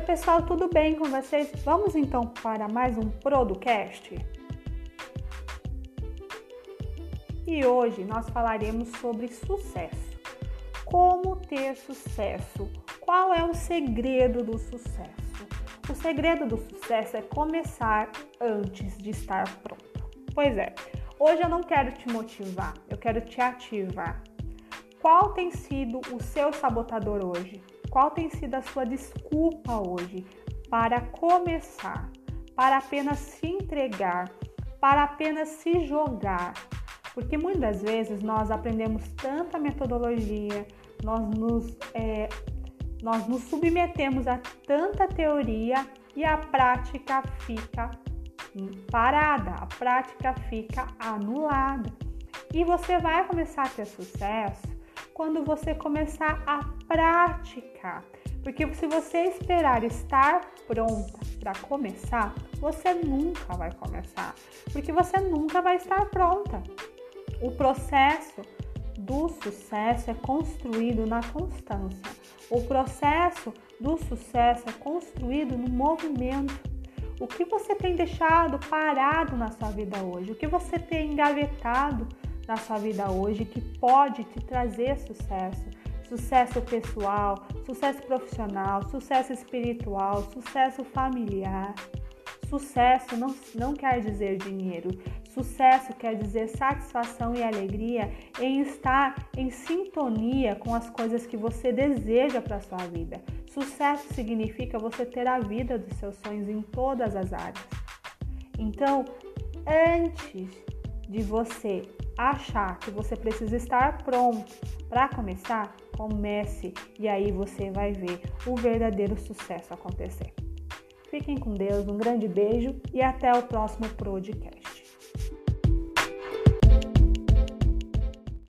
pessoal, tudo bem com vocês? Vamos então para mais um Producast? E hoje nós falaremos sobre sucesso. Como ter sucesso? Qual é o segredo do sucesso? O segredo do sucesso é começar antes de estar pronto. Pois é, hoje eu não quero te motivar, eu quero te ativar. Qual tem sido o seu sabotador hoje? Qual tem sido a sua desculpa hoje para começar, para apenas se entregar, para apenas se jogar? Porque muitas vezes nós aprendemos tanta metodologia, nós nos, é, nós nos submetemos a tanta teoria e a prática fica parada, a prática fica anulada. E você vai começar a ter sucesso quando você começar a praticar. Porque se você esperar estar pronta para começar, você nunca vai começar, porque você nunca vai estar pronta. O processo do sucesso é construído na constância. O processo do sucesso é construído no movimento. O que você tem deixado parado na sua vida hoje? O que você tem engavetado na sua vida hoje que pode te trazer sucesso? Sucesso pessoal, sucesso profissional, sucesso espiritual, sucesso familiar. Sucesso não, não quer dizer dinheiro. Sucesso quer dizer satisfação e alegria em estar em sintonia com as coisas que você deseja para sua vida. Sucesso significa você ter a vida dos seus sonhos em todas as áreas. Então, antes de você achar que você precisa estar pronto para começar, comece e aí você vai ver o verdadeiro sucesso acontecer. Fiquem com Deus, um grande beijo e até o próximo podcast.